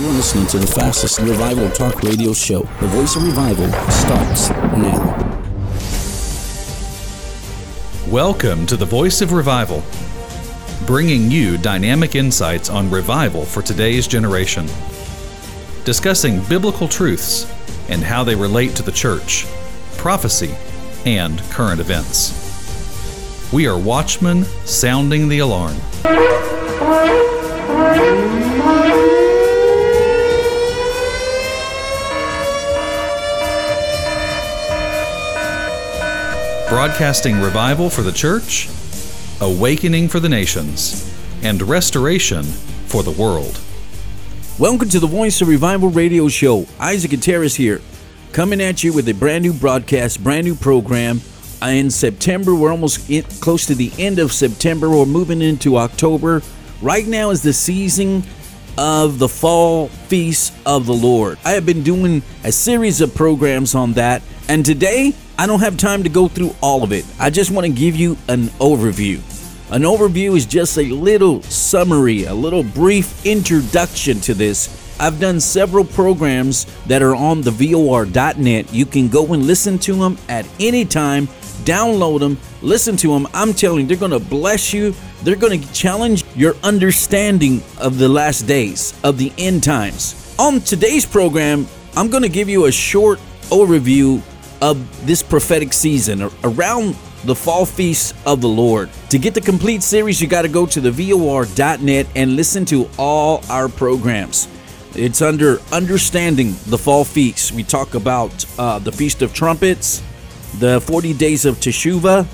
You're listening to the fastest revival talk radio show. The voice of revival starts now. Welcome to the Voice of Revival, bringing you dynamic insights on revival for today's generation, discussing biblical truths and how they relate to the church, prophecy, and current events. We are watchmen sounding the alarm. Broadcasting revival for the church, awakening for the nations, and restoration for the world. Welcome to the Voice of Revival radio show. Isaac Gutierrez here, coming at you with a brand new broadcast, brand new program. Uh, in September, we're almost in, close to the end of September. We're moving into October. Right now is the season of the fall feast of the Lord. I have been doing a series of programs on that, and today I don't have time to go through all of it. I just want to give you an overview. An overview is just a little summary, a little brief introduction to this. I've done several programs that are on the VOR.net. You can go and listen to them at any time, download them, listen to them. I'm telling you, they're going to bless you. They're going to challenge your understanding of the last days, of the end times. On today's program, I'm going to give you a short overview of this prophetic season around the fall feast of the Lord. To get the complete series, you got to go to the VOR.net and listen to all our programs. It's under Understanding the Fall Feast. We talk about uh, the Feast of Trumpets, the 40 Days of Teshuvah.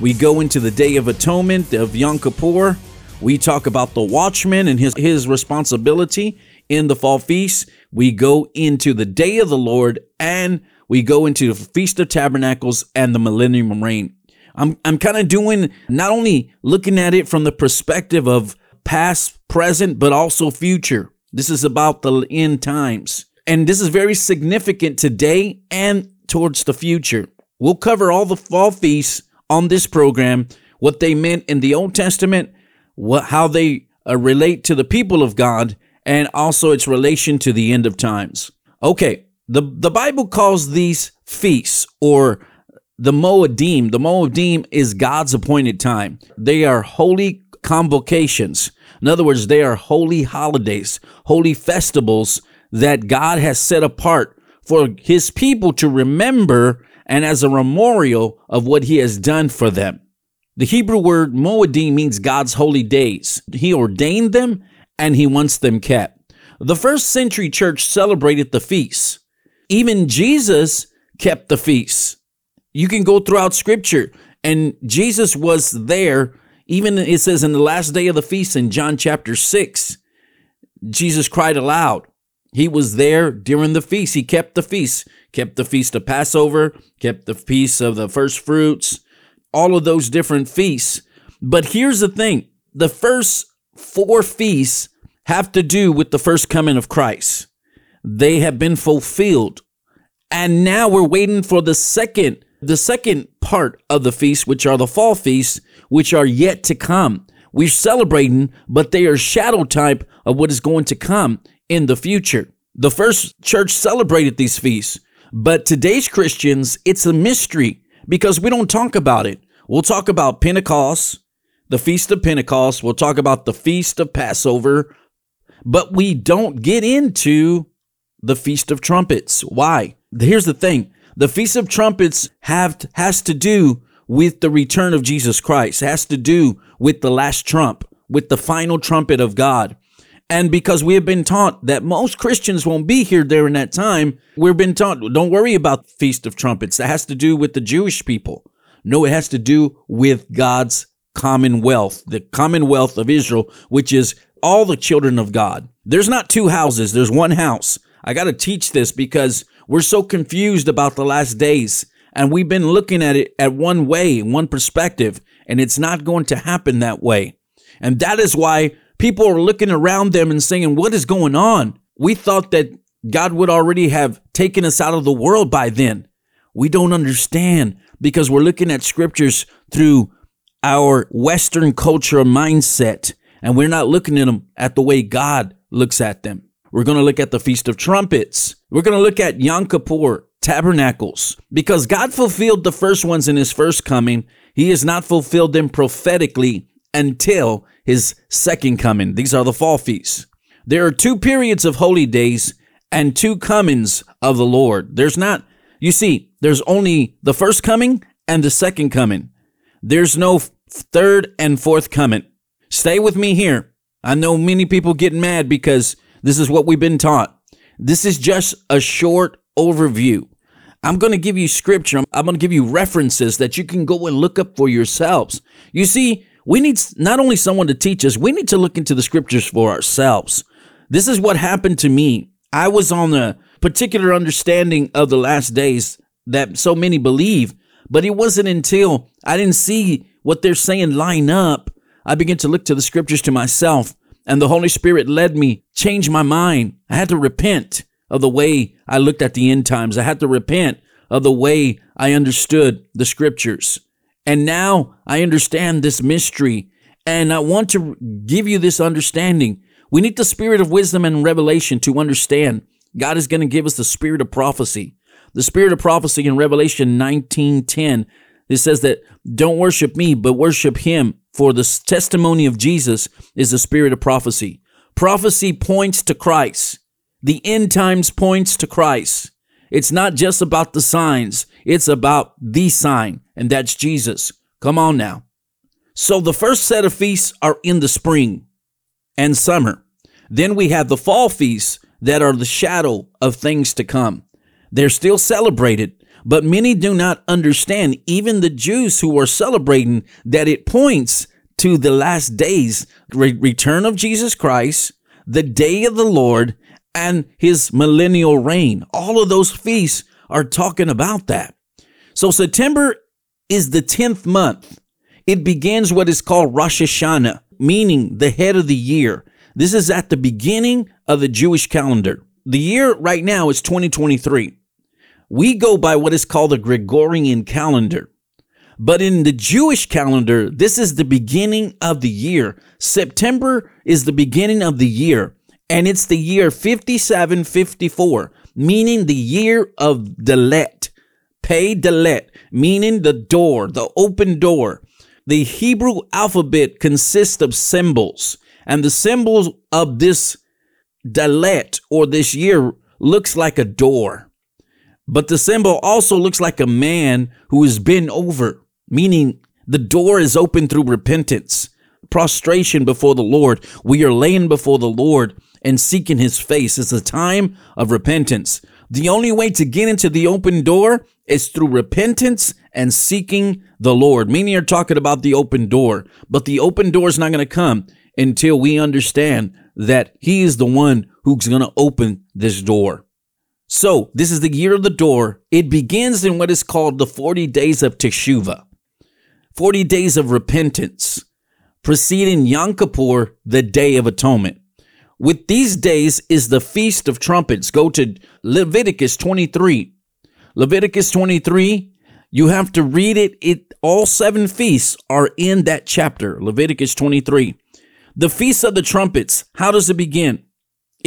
We go into the Day of Atonement of Yom Kippur. We talk about the watchman and his, his responsibility in the Fall Feast. We go into the Day of the Lord and we go into the Feast of Tabernacles and the Millennium Reign. I'm, I'm kind of doing not only looking at it from the perspective of past, present, but also future. This is about the end times. And this is very significant today and towards the future. We'll cover all the fall feasts on this program, what they meant in the Old Testament, what, how they uh, relate to the people of God, and also its relation to the end of times. Okay, the, the Bible calls these feasts or the Moedim. The Moedim is God's appointed time. They are holy convocations. In other words, they are holy holidays, holy festivals that God has set apart for his people to remember and as a memorial of what he has done for them. The Hebrew word Moedim means God's holy days. He ordained them and he wants them kept. The first century church celebrated the feasts. Even Jesus kept the feasts. You can go throughout scripture, and Jesus was there. Even it says in the last day of the feast in John chapter 6, Jesus cried aloud. He was there during the feast. He kept the feast, kept the feast of Passover, kept the feast of the first fruits, all of those different feasts. But here's the thing the first four feasts have to do with the first coming of Christ they have been fulfilled. And now we're waiting for the second the second part of the feast, which are the fall feasts, which are yet to come. We're celebrating, but they are shadow type of what is going to come in the future. The first church celebrated these feasts, but today's Christians, it's a mystery because we don't talk about it. We'll talk about Pentecost, the Feast of Pentecost, we'll talk about the Feast of Passover, but we don't get into the Feast of Trumpets. Why? Here's the thing. The Feast of Trumpets have has to do with the return of Jesus Christ. It has to do with the last trump, with the final trumpet of God. And because we have been taught that most Christians won't be here during that time, we've been taught, don't worry about the Feast of Trumpets. That has to do with the Jewish people. No, it has to do with God's commonwealth, the commonwealth of Israel, which is all the children of God. There's not two houses, there's one house. I got to teach this because we're so confused about the last days and we've been looking at it at one way, one perspective, and it's not going to happen that way. And that is why people are looking around them and saying, What is going on? We thought that God would already have taken us out of the world by then. We don't understand because we're looking at scriptures through our Western culture mindset, and we're not looking at them at the way God looks at them. We're going to look at the Feast of Trumpets. We're going to look at Yom Kippur, tabernacles, because God fulfilled the first ones in his first coming. He has not fulfilled them prophetically until his second coming. These are the fall feasts. There are two periods of holy days and two comings of the Lord. There's not, you see, there's only the first coming and the second coming. There's no third and fourth coming. Stay with me here. I know many people get mad because this is what we've been taught. This is just a short overview. I'm going to give you scripture. I'm going to give you references that you can go and look up for yourselves. You see, we need not only someone to teach us, we need to look into the scriptures for ourselves. This is what happened to me. I was on a particular understanding of the last days that so many believe, but it wasn't until I didn't see what they're saying line up, I began to look to the scriptures to myself, and the Holy Spirit led me, change my mind. I had to repent of the way I looked at the end times. I had to repent of the way I understood the scriptures. And now I understand this mystery, and I want to give you this understanding. We need the spirit of wisdom and revelation to understand. God is going to give us the spirit of prophecy. The spirit of prophecy in Revelation 19:10 it says that don't worship me, but worship him, for the testimony of Jesus is the spirit of prophecy. Prophecy points to Christ. The end times points to Christ. It's not just about the signs, it's about the sign, and that's Jesus. Come on now. So the first set of feasts are in the spring and summer. Then we have the fall feasts that are the shadow of things to come. They're still celebrated, but many do not understand, even the Jews who are celebrating, that it points to the last days, re- return of Jesus Christ, the day of the Lord, and his millennial reign. All of those feasts are talking about that. So September is the 10th month. It begins what is called Rosh Hashanah, meaning the head of the year. This is at the beginning of the Jewish calendar. The year right now is 2023. We go by what is called the Gregorian calendar. But in the Jewish calendar, this is the beginning of the year. September is the beginning of the year, and it's the year 5754, meaning the year of Delet. Pei Delet, meaning the door, the open door. The Hebrew alphabet consists of symbols, and the symbols of this Delet or this year looks like a door. But the symbol also looks like a man who has bent over, meaning the door is open through repentance, prostration before the Lord. We are laying before the Lord and seeking his face. It's a time of repentance. The only way to get into the open door is through repentance and seeking the Lord. Many are talking about the open door, but the open door is not going to come until we understand that he is the one who's going to open this door. So, this is the year of the door. It begins in what is called the 40 days of Teshuvah, 40 days of repentance, preceding Yom Kippur, the Day of Atonement. With these days is the Feast of Trumpets. Go to Leviticus 23. Leviticus 23, you have to read it. It all seven feasts are in that chapter, Leviticus 23. The Feast of the Trumpets, how does it begin?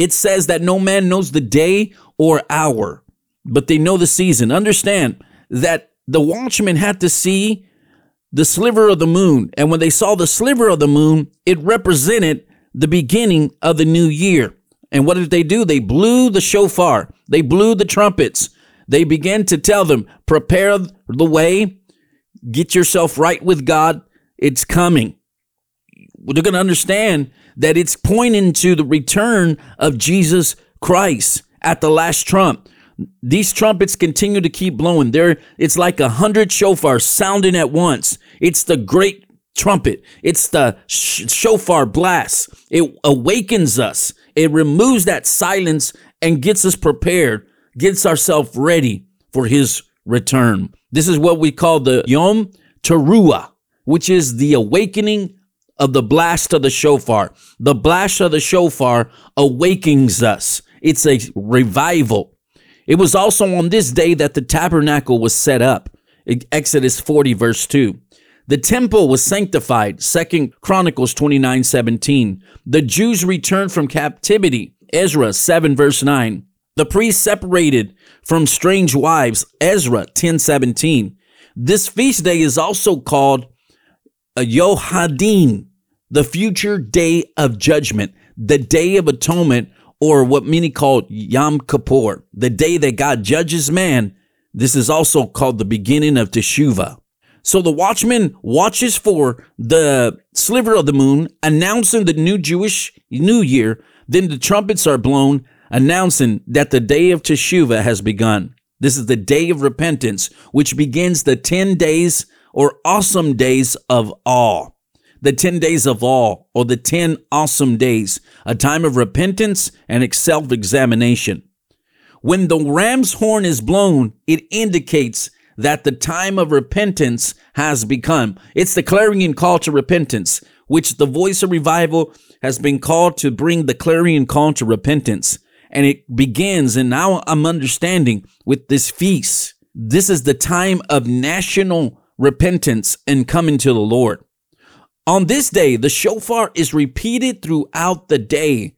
It says that no man knows the day or hour, but they know the season. Understand that the watchman had to see the sliver of the moon. And when they saw the sliver of the moon, it represented the beginning of the new year. And what did they do? They blew the shofar, they blew the trumpets. They began to tell them, prepare the way, get yourself right with God. It's coming. They're going to understand that it's pointing to the return of Jesus Christ at the last trump. These trumpets continue to keep blowing. There, it's like a hundred shofars sounding at once. It's the great trumpet. It's the sh- shofar blast. It awakens us. It removes that silence and gets us prepared, gets ourselves ready for His return. This is what we call the Yom Teruah, which is the awakening of the blast of the shofar. The blast of the shofar awakens us. It's a revival. It was also on this day that the tabernacle was set up. Exodus 40, verse 2. The temple was sanctified. Second Chronicles 29, 17. The Jews returned from captivity Ezra 7 verse 9. The priests separated from strange wives, Ezra 10:17. This feast day is also called a Yom HaDin, the future day of judgment, the day of atonement, or what many call Yom Kippur, the day that God judges man. This is also called the beginning of Teshuvah. So the watchman watches for the sliver of the moon, announcing the new Jewish New Year. Then the trumpets are blown, announcing that the day of Teshuvah has begun. This is the day of repentance, which begins the 10 days or awesome days of awe. The 10 days of awe or the 10 awesome days, a time of repentance and self examination. When the ram's horn is blown, it indicates that the time of repentance has become. It's the clarion call to repentance, which the voice of revival has been called to bring the clarion call to repentance. And it begins, and now I'm understanding with this feast. This is the time of national repentance and coming to the Lord. On this day, the shofar is repeated throughout the day.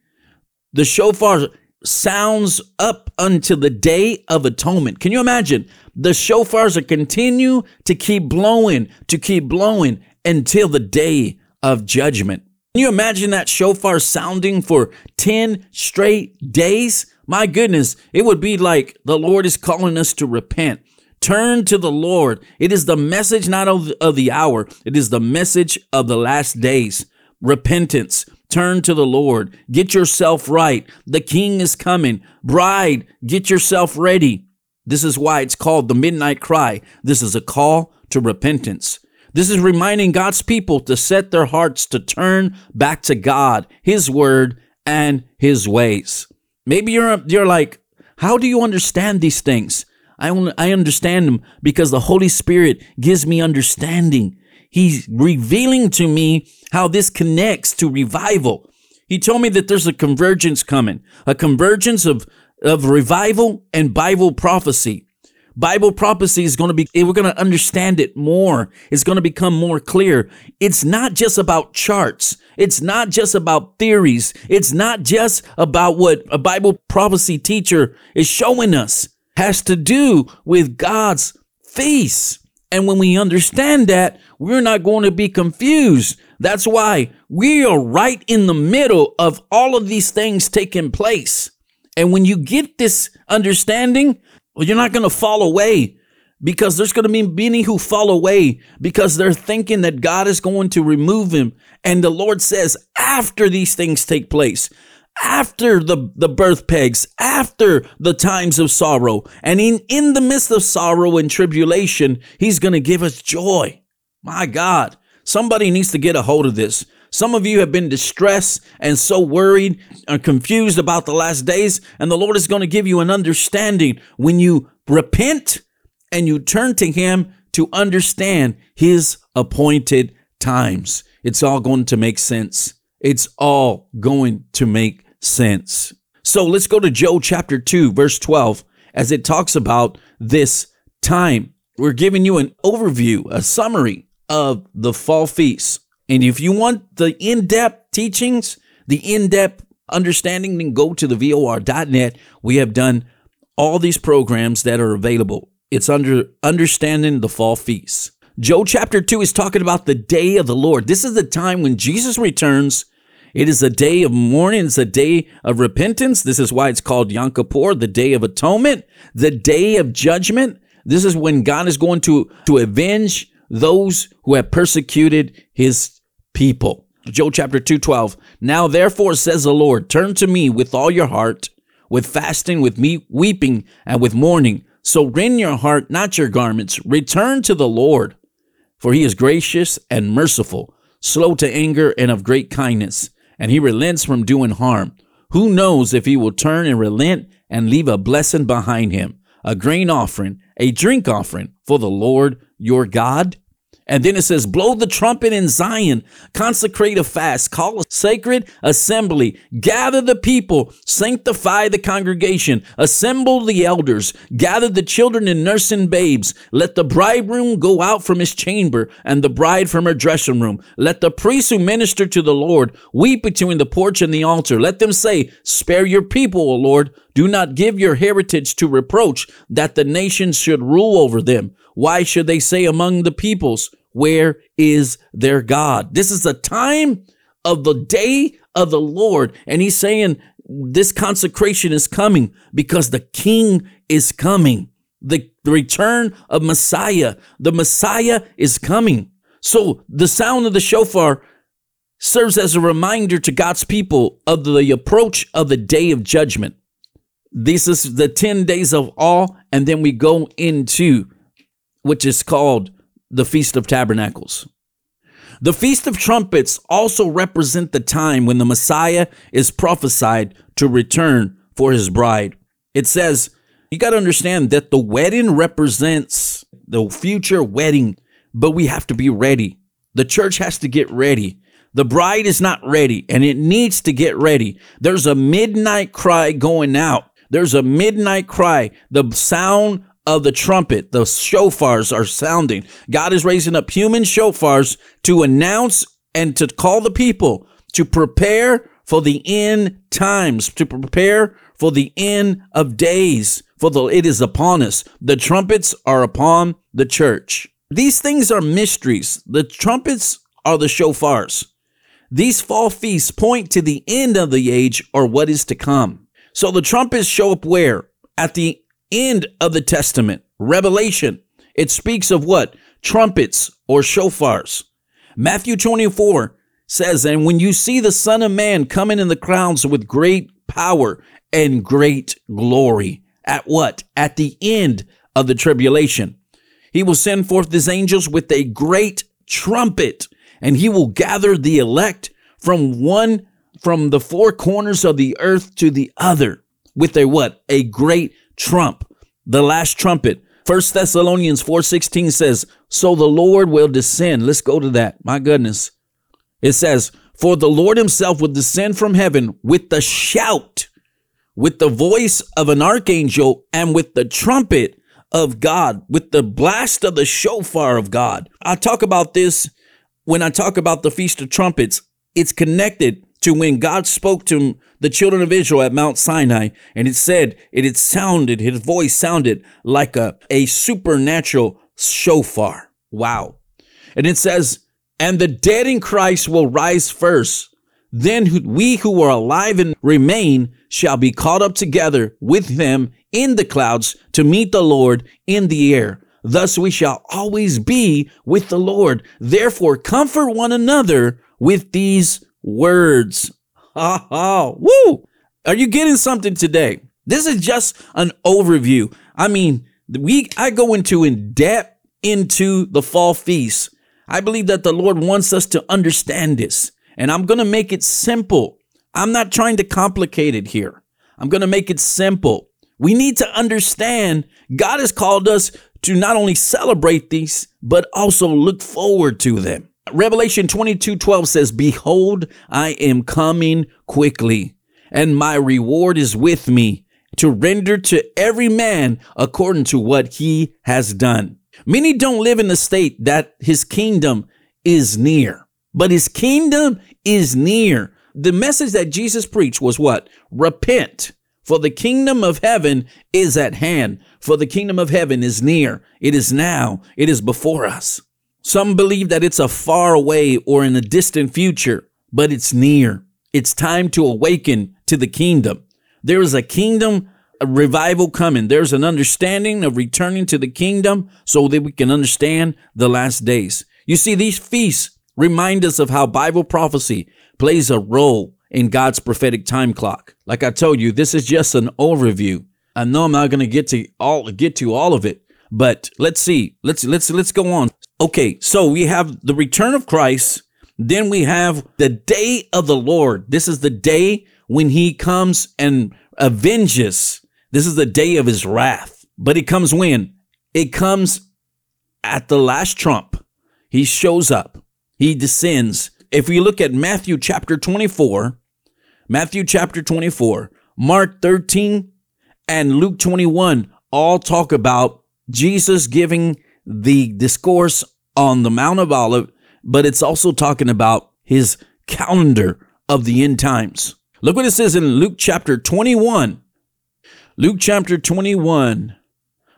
The shofar sounds up until the day of atonement. Can you imagine? The shofars are continue to keep blowing, to keep blowing until the day of judgment. Can you imagine that shofar sounding for 10 straight days? My goodness, it would be like the Lord is calling us to repent. Turn to the Lord. It is the message not of, of the hour, it is the message of the last days. Repentance. Turn to the Lord. Get yourself right. The king is coming. Bride, get yourself ready. This is why it's called the midnight cry. This is a call to repentance. This is reminding God's people to set their hearts to turn back to God, His word, and His ways. Maybe you're, you're like, how do you understand these things? I, only, I understand them because the Holy Spirit gives me understanding. He's revealing to me how this connects to revival. He told me that there's a convergence coming, a convergence of of revival and Bible prophecy. Bible prophecy is going to be, we're going to understand it more. It's going to become more clear. It's not just about charts. It's not just about theories. It's not just about what a Bible prophecy teacher is showing us. Has to do with God's face. And when we understand that, we're not going to be confused. That's why we are right in the middle of all of these things taking place. And when you get this understanding, well, you're not going to fall away because there's going to be many who fall away because they're thinking that God is going to remove him. And the Lord says, after these things take place, after the, the birth pegs, after the times of sorrow, and in, in the midst of sorrow and tribulation, He's going to give us joy. My God, somebody needs to get a hold of this. Some of you have been distressed and so worried and confused about the last days, and the Lord is going to give you an understanding when you repent and you turn to Him to understand His appointed times. It's all going to make sense. It's all going to make sense. So let's go to Joel chapter 2, verse 12, as it talks about this time. We're giving you an overview, a summary of the fall feast. And if you want the in depth teachings, the in depth understanding, then go to the VOR.net. We have done all these programs that are available. It's under understanding the fall feast. Joel chapter 2 is talking about the day of the Lord. This is the time when Jesus returns. It is a day of mourning. It's a day of repentance. This is why it's called Yom Kippur, the day of atonement, the day of judgment. This is when God is going to, to avenge those who have persecuted his people. Joel chapter 2:12. Now therefore says the Lord, turn to me with all your heart, with fasting, with me weeping, and with mourning. So rend your heart, not your garments. Return to the Lord, for he is gracious and merciful, slow to anger and of great kindness, and he relents from doing harm. Who knows if he will turn and relent and leave a blessing behind him, a grain offering, a drink offering for the Lord your God? And then it says, blow the trumpet in Zion, consecrate a fast, call a sacred assembly, gather the people, sanctify the congregation, assemble the elders, gather the children and nursing babes. Let the bridegroom go out from his chamber and the bride from her dressing room. Let the priests who minister to the Lord weep between the porch and the altar. Let them say, Spare your people, O Lord. Do not give your heritage to reproach that the nations should rule over them. Why should they say among the peoples, Where is their God? This is the time of the day of the Lord. And he's saying this consecration is coming because the king is coming. The, return of Messiah. The Messiah is coming. So the sound of the shofar serves as a reminder to God's people of the approach of the day of judgment. This is the 10 days of awe, and then we go into which is called the Feast of Tabernacles. The Feast of Trumpets also represent the time when the Messiah is prophesied to return for his bride. It says, you got to understand that the wedding represents the future wedding, but we have to be ready. The church has to get ready. The bride is not ready and it needs to get ready. There's a midnight cry going out. There's a midnight cry. The sound of the trumpet, the shofars are sounding. God is raising up human shofars to announce and to call the people to prepare for the end times, to prepare for the end of days, for the it is upon us. The trumpets are upon the church. These things are mysteries. The trumpets are the shofars. These fall feasts point to the end of the age or what is to come. So the trumpets show up where? At the end of the Testament, Revelation, it speaks of what? Trumpets or shofars. Matthew 24 says, And when you see the Son of Man coming in the crowds with great power and great glory, at what? At the end of the tribulation. He will send forth his angels with a great trumpet, and he will gather the elect from one from the four corners of the earth to the other with a what? A great trump, the last trumpet. First Thessalonians 4:16 says, "So the Lord will descend." Let's go to that. My goodness. It says, "For the Lord himself will descend from heaven with the shout, with the voice of an archangel, and with the trumpet of God, with the blast of the shofar of God." I talk about this when I talk about the Feast of Trumpets. It's connected to when God spoke to the children of Israel at Mount Sinai, and it said it had sounded, his voice sounded like a, a supernatural shofar. Wow. And it says, and the dead in Christ will rise first. Then we who are alive and remain shall be caught up together with them in the clouds to meet the Lord in the air. Thus we shall always be with the Lord. Therefore comfort one another with these words. Ha ha. Woo! Are you getting something today? This is just an overview. I mean, we I go into in depth into the fall feast. I believe that the Lord wants us to understand this, and I'm going to make it simple. I'm not trying to complicate it here. I'm going to make it simple. We need to understand God has called us to not only celebrate these, but also look forward to them. Revelation 22 12 says, Behold, I am coming quickly, and my reward is with me to render to every man according to what he has done. Many don't live in the state that his kingdom is near, but his kingdom is near. The message that Jesus preached was what? Repent, for the kingdom of heaven is at hand, for the kingdom of heaven is near. It is now, it is before us. Some believe that it's a far away or in a distant future, but it's near. It's time to awaken to the kingdom. There is a kingdom a revival coming. There's an understanding of returning to the kingdom so that we can understand the last days. You see, these feasts remind us of how Bible prophecy plays a role in God's prophetic time clock. Like I told you, this is just an overview. I know I'm not going to get to all get to all of it, but let's see. Let's let's let's go on. Okay, so we have the return of Christ. Then we have the day of the Lord. This is the day when he comes and avenges. This is the day of his wrath. But it comes when? It comes at the last trump. he shows up, he descends. If we look at Matthew chapter 24, Matthew chapter 24, Mark 13, and Luke 21 all talk about Jesus giving the discourse on the Mount of Olive, but it's also talking about his calendar of the end times. Look what it says in Luke chapter 21. Luke chapter 21,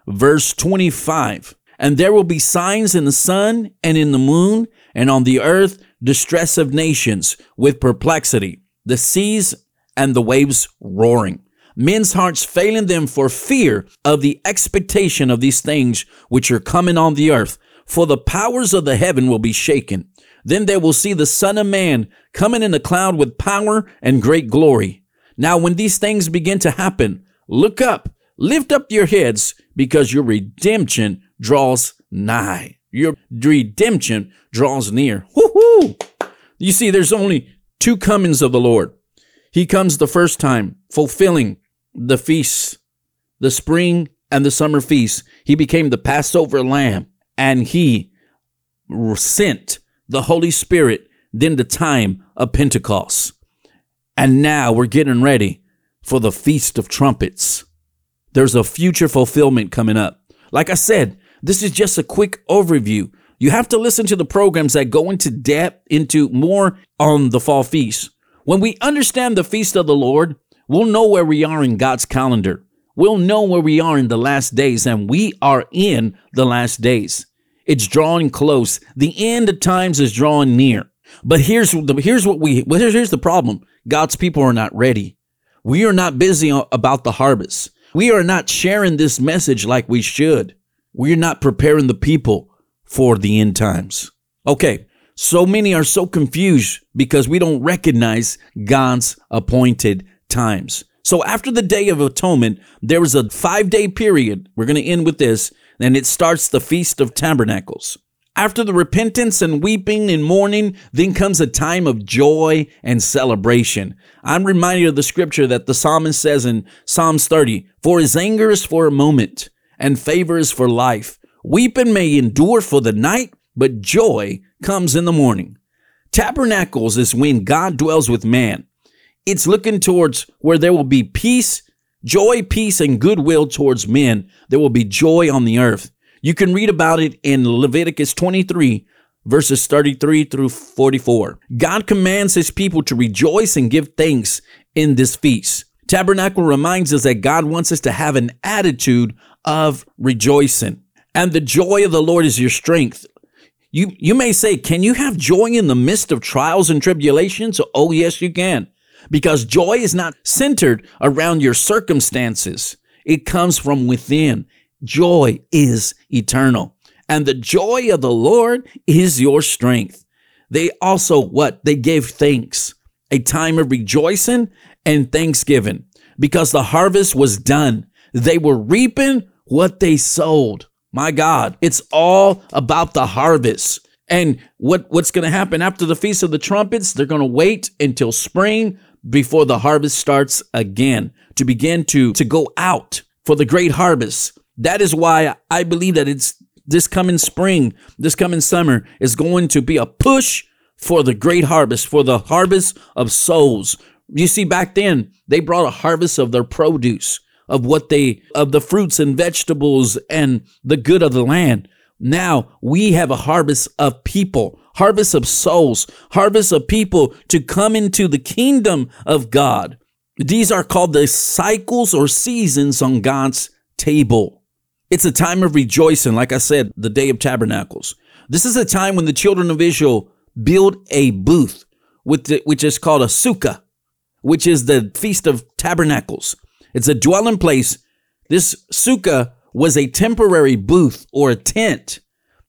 verse 25. And there will be signs in the sun and in the moon and on the earth, distress of nations with perplexity, the seas and the waves roaring. Men's hearts failing them for fear of the expectation of these things which are coming on the earth. For the powers of the heaven will be shaken. Then they will see the Son of Man coming in a cloud with power and great glory. Now, when these things begin to happen, look up, lift up your heads, because your redemption draws nigh. Your redemption draws near. Woo-hoo! You see, there's only two comings of the Lord. He comes the first time, fulfilling the feasts, the spring and the summer feasts. He became the Passover lamb and he sent the Holy Spirit then the time of Pentecost. And now we're getting ready for the Feast of Trumpets. There's a future fulfillment coming up. Like I said, this is just a quick overview. You have to listen to the programs that go into depth into more on the fall feast. When we understand the feast of the Lord, we'll know where we are in God's calendar. We'll know where we are in the last days, and we are in the last days. It's drawing close. The end of times is drawing near. But here's the, here's what we well, here's, the problem. God's people are not ready. We are not busy about the harvest. We are not sharing this message like we should. We're not preparing the people for the end times. Okay, so many are so confused because we don't recognize God's appointed times. So after the Day of Atonement, there was a five day period. We're going to end with this, and it starts the Feast of Tabernacles. After the repentance and weeping and mourning, then comes a time of joy and celebration. I'm reminded of the scripture that the psalmist says in Psalms 30 For his anger is for a moment, and favor is for life. Weeping may endure for the night, but joy comes in the morning. Tabernacles is when God dwells with man. It's looking towards where there will be peace, joy, peace, and goodwill towards men. There will be joy on the earth. You can read about it in Leviticus 23, verses 33 through 44. God commands his people to rejoice and give thanks in this feast. Tabernacle reminds us that God wants us to have an attitude of rejoicing. And the joy of the Lord is your strength. You, you may say, can you have joy in the midst of trials and tribulations? Oh, yes, you can. Because joy is not centered around your circumstances. It comes from within. Joy is eternal. And the joy of the Lord is your strength. They also, what? They gave thanks, a time of rejoicing and thanksgiving because the harvest was done. They were reaping what they sowed. My God, it's all about the harvest. And what, what's going to happen after the Feast of the Trumpets? They're going to wait until spring before the harvest starts again to begin to, to go out for the great harvest. That is why I believe that it's this coming spring, this coming summer is going to be a push for the great harvest, for the harvest of souls. You see, back then, they brought a harvest of their produce of what they of the fruits and vegetables and the good of the land. Now we have a harvest of people, harvest of souls, harvest of people to come into the kingdom of God. These are called the cycles or seasons on God's table. It's a time of rejoicing, like I said, the Day of Tabernacles. This is a time when the children of Israel build a booth, which is called a sukkah, which is the Feast of Tabernacles. It's a dwelling place. This sukkah was a temporary booth or a tent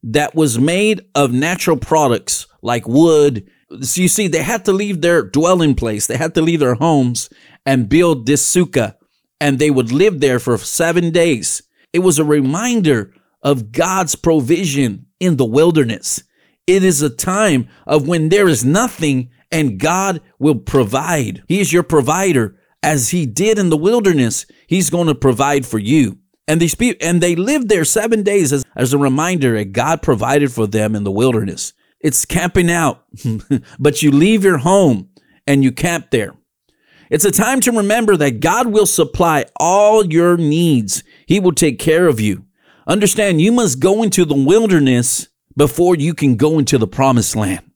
that was made of natural products like wood. So you see, they had to leave their dwelling place, they had to leave their homes and build this sukkah, and they would live there for seven days. It was a reminder of God's provision in the wilderness. It is a time of when there is nothing and God will provide. He is your provider as he did in the wilderness, he's going to provide for you. And these people, and they lived there seven days as, as a reminder that God provided for them in the wilderness. It's camping out, but you leave your home and you camp there. It's a time to remember that God will supply all your needs. He will take care of you. Understand, you must go into the wilderness before you can go into the promised land.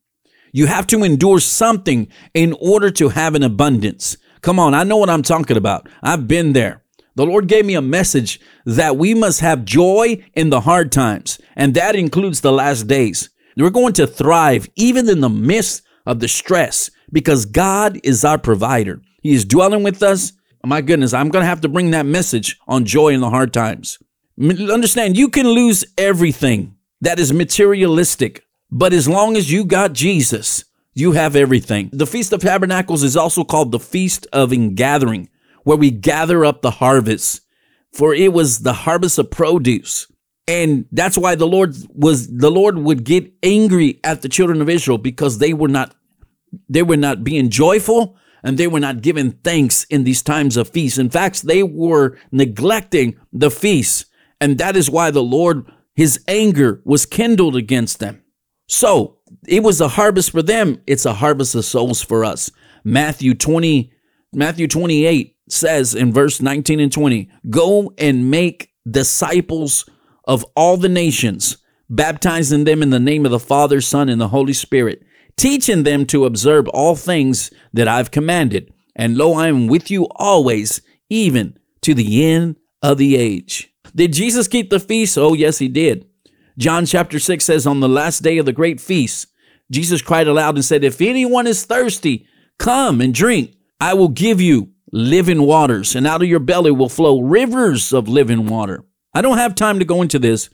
You have to endure something in order to have an abundance. Come on, I know what I'm talking about. I've been there. The Lord gave me a message that we must have joy in the hard times, and that includes the last days. We're going to thrive even in the midst of the stress because God is our provider. He is dwelling with us. My goodness, I'm going to have to bring that message on joy in the hard times. Understand, you can lose everything that is materialistic, but as long as you got Jesus, you have everything. The Feast of Tabernacles is also called the Feast of Ingathering, where we gather up the harvest, for it was the harvest of produce. And that's why the Lord was the Lord would get angry at the children of Israel because they were not they were not being joyful and they were not giving thanks in these times of feast. In fact, they were neglecting the feast. And that is why the Lord, his anger was kindled against them. So it was a harvest for them. It's a harvest of souls for us. Matthew 20, Matthew 28 says in verse 19 and 20, go and make disciples of all the nations, baptizing them in the name of the Father, Son, and the Holy Spirit, teaching them to observe all things that I've commanded. And lo, I am with you always, even to the end of the age. Did Jesus keep the feast? Oh, yes, he did. John chapter 6 says, On the last day of the great feast, Jesus cried aloud and said, If anyone is thirsty, come and drink. I will give you living waters, and out of your belly will flow rivers of living water. I don't have time to go into this,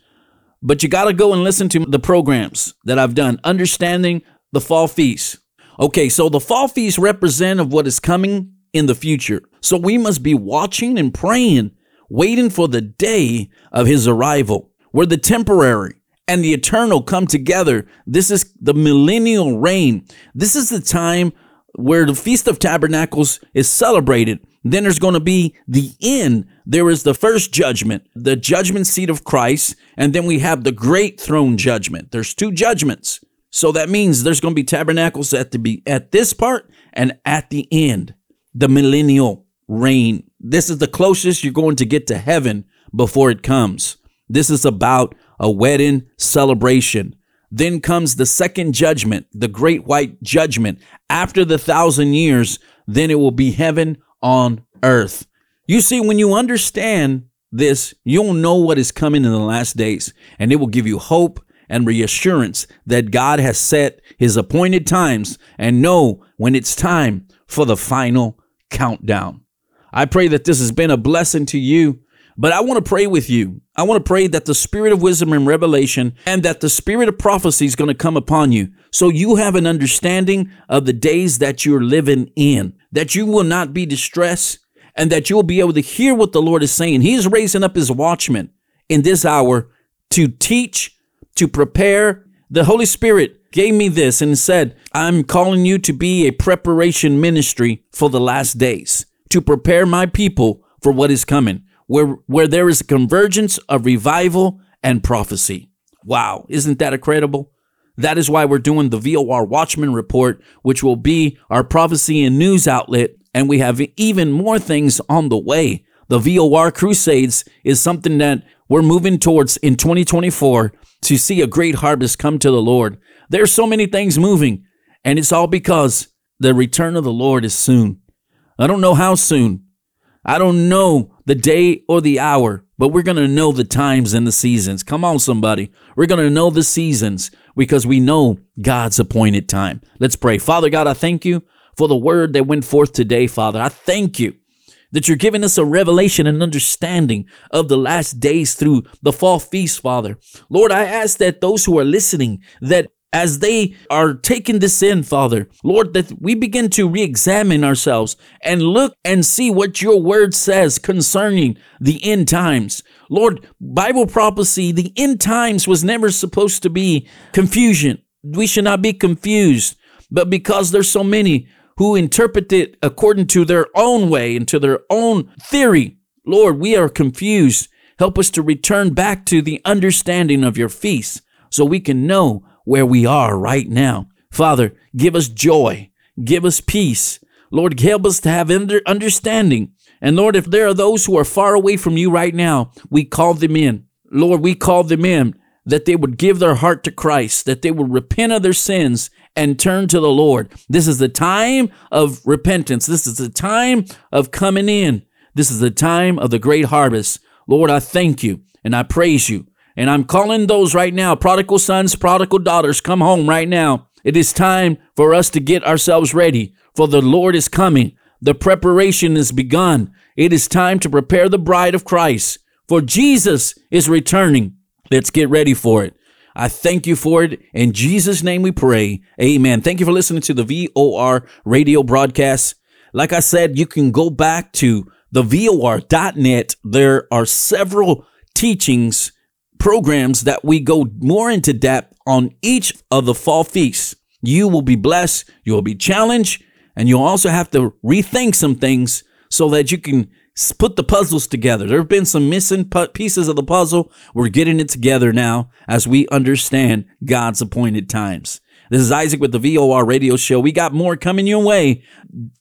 but you got to go and listen to the programs that I've done, understanding the fall feast. Okay, so the fall feast represent of what is coming in the future. So we must be watching and praying, waiting for the day of his arrival where the temporary and the eternal come together. This is the millennial reign. This is the time where the Feast of Tabernacles is celebrated. Then there's going to be the end. There is the first judgment, the judgment seat of Christ, and then we have the great throne judgment. There's two judgments. So that means there's going to be tabernacles at the be at this part and at the end, the millennial reign. This is the closest you're going to get to heaven before it comes. This is about a wedding celebration. Then comes the second judgment, the great white judgment. After the thousand years, then it will be heaven on earth. You see, when you understand this, you'll know what is coming in the last days, and it will give you hope and reassurance that God has set his appointed times and know when it's time for the final countdown. I pray that this has been a blessing to you but I want to pray with you. I want to pray that the spirit of wisdom and revelation and that the spirit of prophecy is going to come upon you. So you have an understanding of the days that you're living in, that you will not be distressed and that you'll be able to hear what the Lord is saying. He is raising up his watchmen in this hour to teach, to prepare. The Holy Spirit gave me this and said, I'm calling you to be a preparation ministry for the last days, to prepare my people for what is coming where, where there is a convergence of revival and prophecy. Wow, isn't that incredible? That is why we're doing the VOR Watchman Report, which will be our prophecy and news outlet. And we have even more things on the way. The VOR Crusades is something that we're moving towards in 2024 to see a great harvest come to the Lord. There's so many things moving, and it's all because the return of the Lord is soon. I don't know how soon, I don't know the day or the hour, but we're going to know the times and the seasons. Come on, somebody. We're going to know the seasons because we know God's appointed time. Let's pray. Father God, I thank you for the word that went forth today, Father. I thank you that you're giving us a revelation and understanding of the last days through the fall feast, Father. Lord, I ask that those who are listening, that as they are taking this in, Father, Lord, that we begin to re examine ourselves and look and see what your word says concerning the end times. Lord, Bible prophecy, the end times was never supposed to be confusion. We should not be confused, but because there's so many who interpret it according to their own way and to their own theory, Lord, we are confused Help us to return back to the understanding of your feast so we can know where we are right now. Father, give us joy, give us peace. Lord, help us to have understanding. And Lord, if there are those who are far away from you right now, we call them in. Lord, we call them in that they would give their heart to Christ, that they would repent of their sins and turn to the Lord. This is the time of repentance. This is the time of coming in. This is the time of the great harvest. Lord, I thank you and I praise you. And I'm calling those right now, prodigal sons, prodigal daughters, come home right now. It is time for us to get ourselves ready, for the Lord is coming. The preparation is begun. It is time to prepare the bride of Christ, for Jesus is returning. Let's get ready for it. I thank you for it. In Jesus' name we pray. Amen. Thank you for listening to the VOR radio broadcast. Like I said, you can go back to the VOR.net. There are several teachings, programs that we go more into depth on each of the fall feasts. You will be blessed, you will be challenged, and you'll also have to rethink some things so that you can put the puzzles together. There have been some missing pieces of the puzzle. We're getting it together now as we understand God's appointed times. This is Isaac with the VOR radio show. We got more coming your way.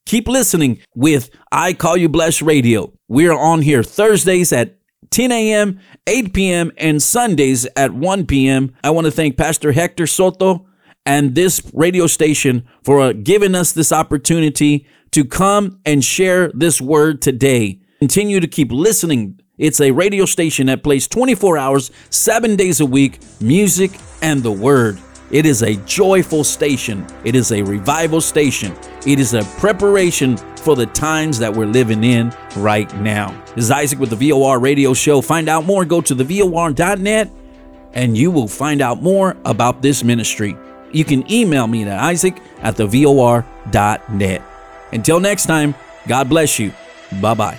Keep listening with I Call You Blessed Radio. We are on here Thursdays at 10 a.m., 8 p.m., and Sundays at 1 p.m. I want to thank Pastor Hector Soto and this radio station for uh, giving us this opportunity to come and share this word today. Continue to keep listening. It's a radio station that plays 24 hours, seven days a week, music and the word. It is a joyful station. It is a revival station. It is a preparation for the times that we're living in right now. This is Isaac with the VOR radio show. Find out more, go to the VOR.net and you will find out more about this ministry. You can email me at Isaac at the VOR.net. Until next time, God bless you. Bye bye.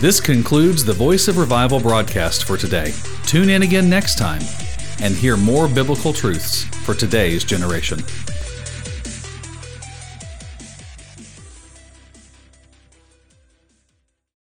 This concludes the Voice of Revival broadcast for today. Tune in again next time and hear more biblical truths for today's generation.